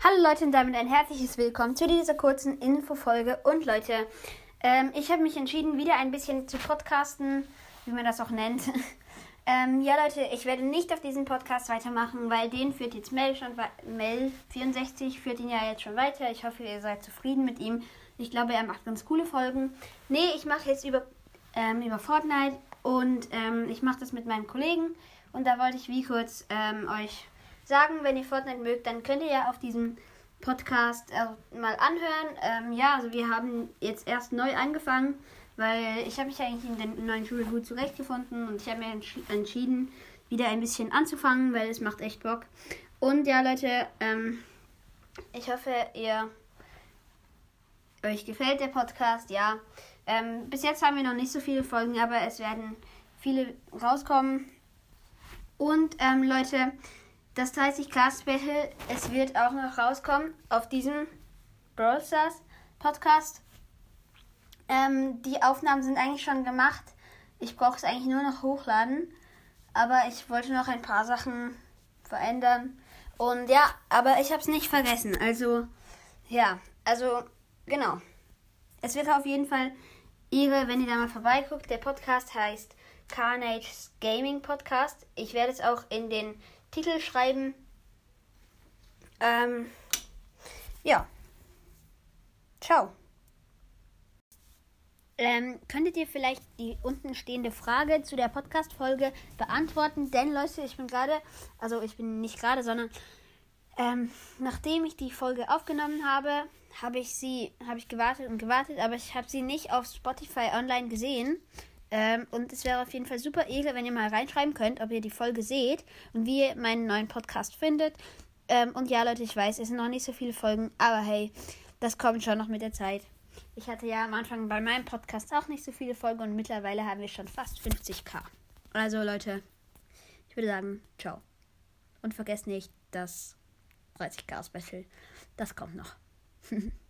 Hallo Leute und damit ein herzliches Willkommen zu dieser kurzen Infofolge. Und Leute, ähm, ich habe mich entschieden, wieder ein bisschen zu podcasten, wie man das auch nennt. ähm, ja Leute, ich werde nicht auf diesen Podcast weitermachen, weil den führt jetzt Mel schon Mel 64 führt ihn ja jetzt schon weiter. Ich hoffe, ihr seid zufrieden mit ihm. Ich glaube, er macht ganz coole Folgen. Nee, ich mache jetzt über, ähm, über Fortnite und ähm, ich mache das mit meinem Kollegen. Und da wollte ich wie kurz ähm, euch sagen, wenn ihr Fortnite mögt, dann könnt ihr ja auf diesem Podcast äh, mal anhören. Ähm, ja, also wir haben jetzt erst neu angefangen, weil ich habe mich eigentlich in den neuen Schule gut zurechtgefunden und ich habe mir entsch entschieden, wieder ein bisschen anzufangen, weil es macht echt Bock. Und ja, Leute, ähm, ich hoffe, ihr euch gefällt der Podcast. Ja, ähm, bis jetzt haben wir noch nicht so viele Folgen, aber es werden viele rauskommen. Und ähm, Leute, das 30 Class Battle, es wird auch noch rauskommen auf diesem Brawl Stars Podcast. Ähm, die Aufnahmen sind eigentlich schon gemacht. Ich brauche es eigentlich nur noch hochladen. Aber ich wollte noch ein paar Sachen verändern. Und ja, aber ich habe es nicht vergessen. Also, ja, also, genau. Es wird auf jeden Fall Ihre, wenn ihr da mal vorbeiguckt. Der Podcast heißt Carnage's Gaming Podcast. Ich werde es auch in den Titel schreiben. Ähm, ja. Ciao. Ähm, könntet ihr vielleicht die unten stehende Frage zu der Podcast-Folge beantworten? Denn, Leute, ich bin gerade, also ich bin nicht gerade, sondern ähm, nachdem ich die Folge aufgenommen habe, habe ich sie, habe ich gewartet und gewartet, aber ich habe sie nicht auf Spotify online gesehen. Ähm, und es wäre auf jeden Fall super edel, wenn ihr mal reinschreiben könnt, ob ihr die Folge seht und wie ihr meinen neuen Podcast findet. Ähm, und ja, Leute, ich weiß, es sind noch nicht so viele Folgen, aber hey, das kommt schon noch mit der Zeit. Ich hatte ja am Anfang bei meinem Podcast auch nicht so viele Folgen und mittlerweile haben wir schon fast 50k. Also, Leute, ich würde sagen, ciao. Und vergesst nicht, das 30k Special, das kommt noch.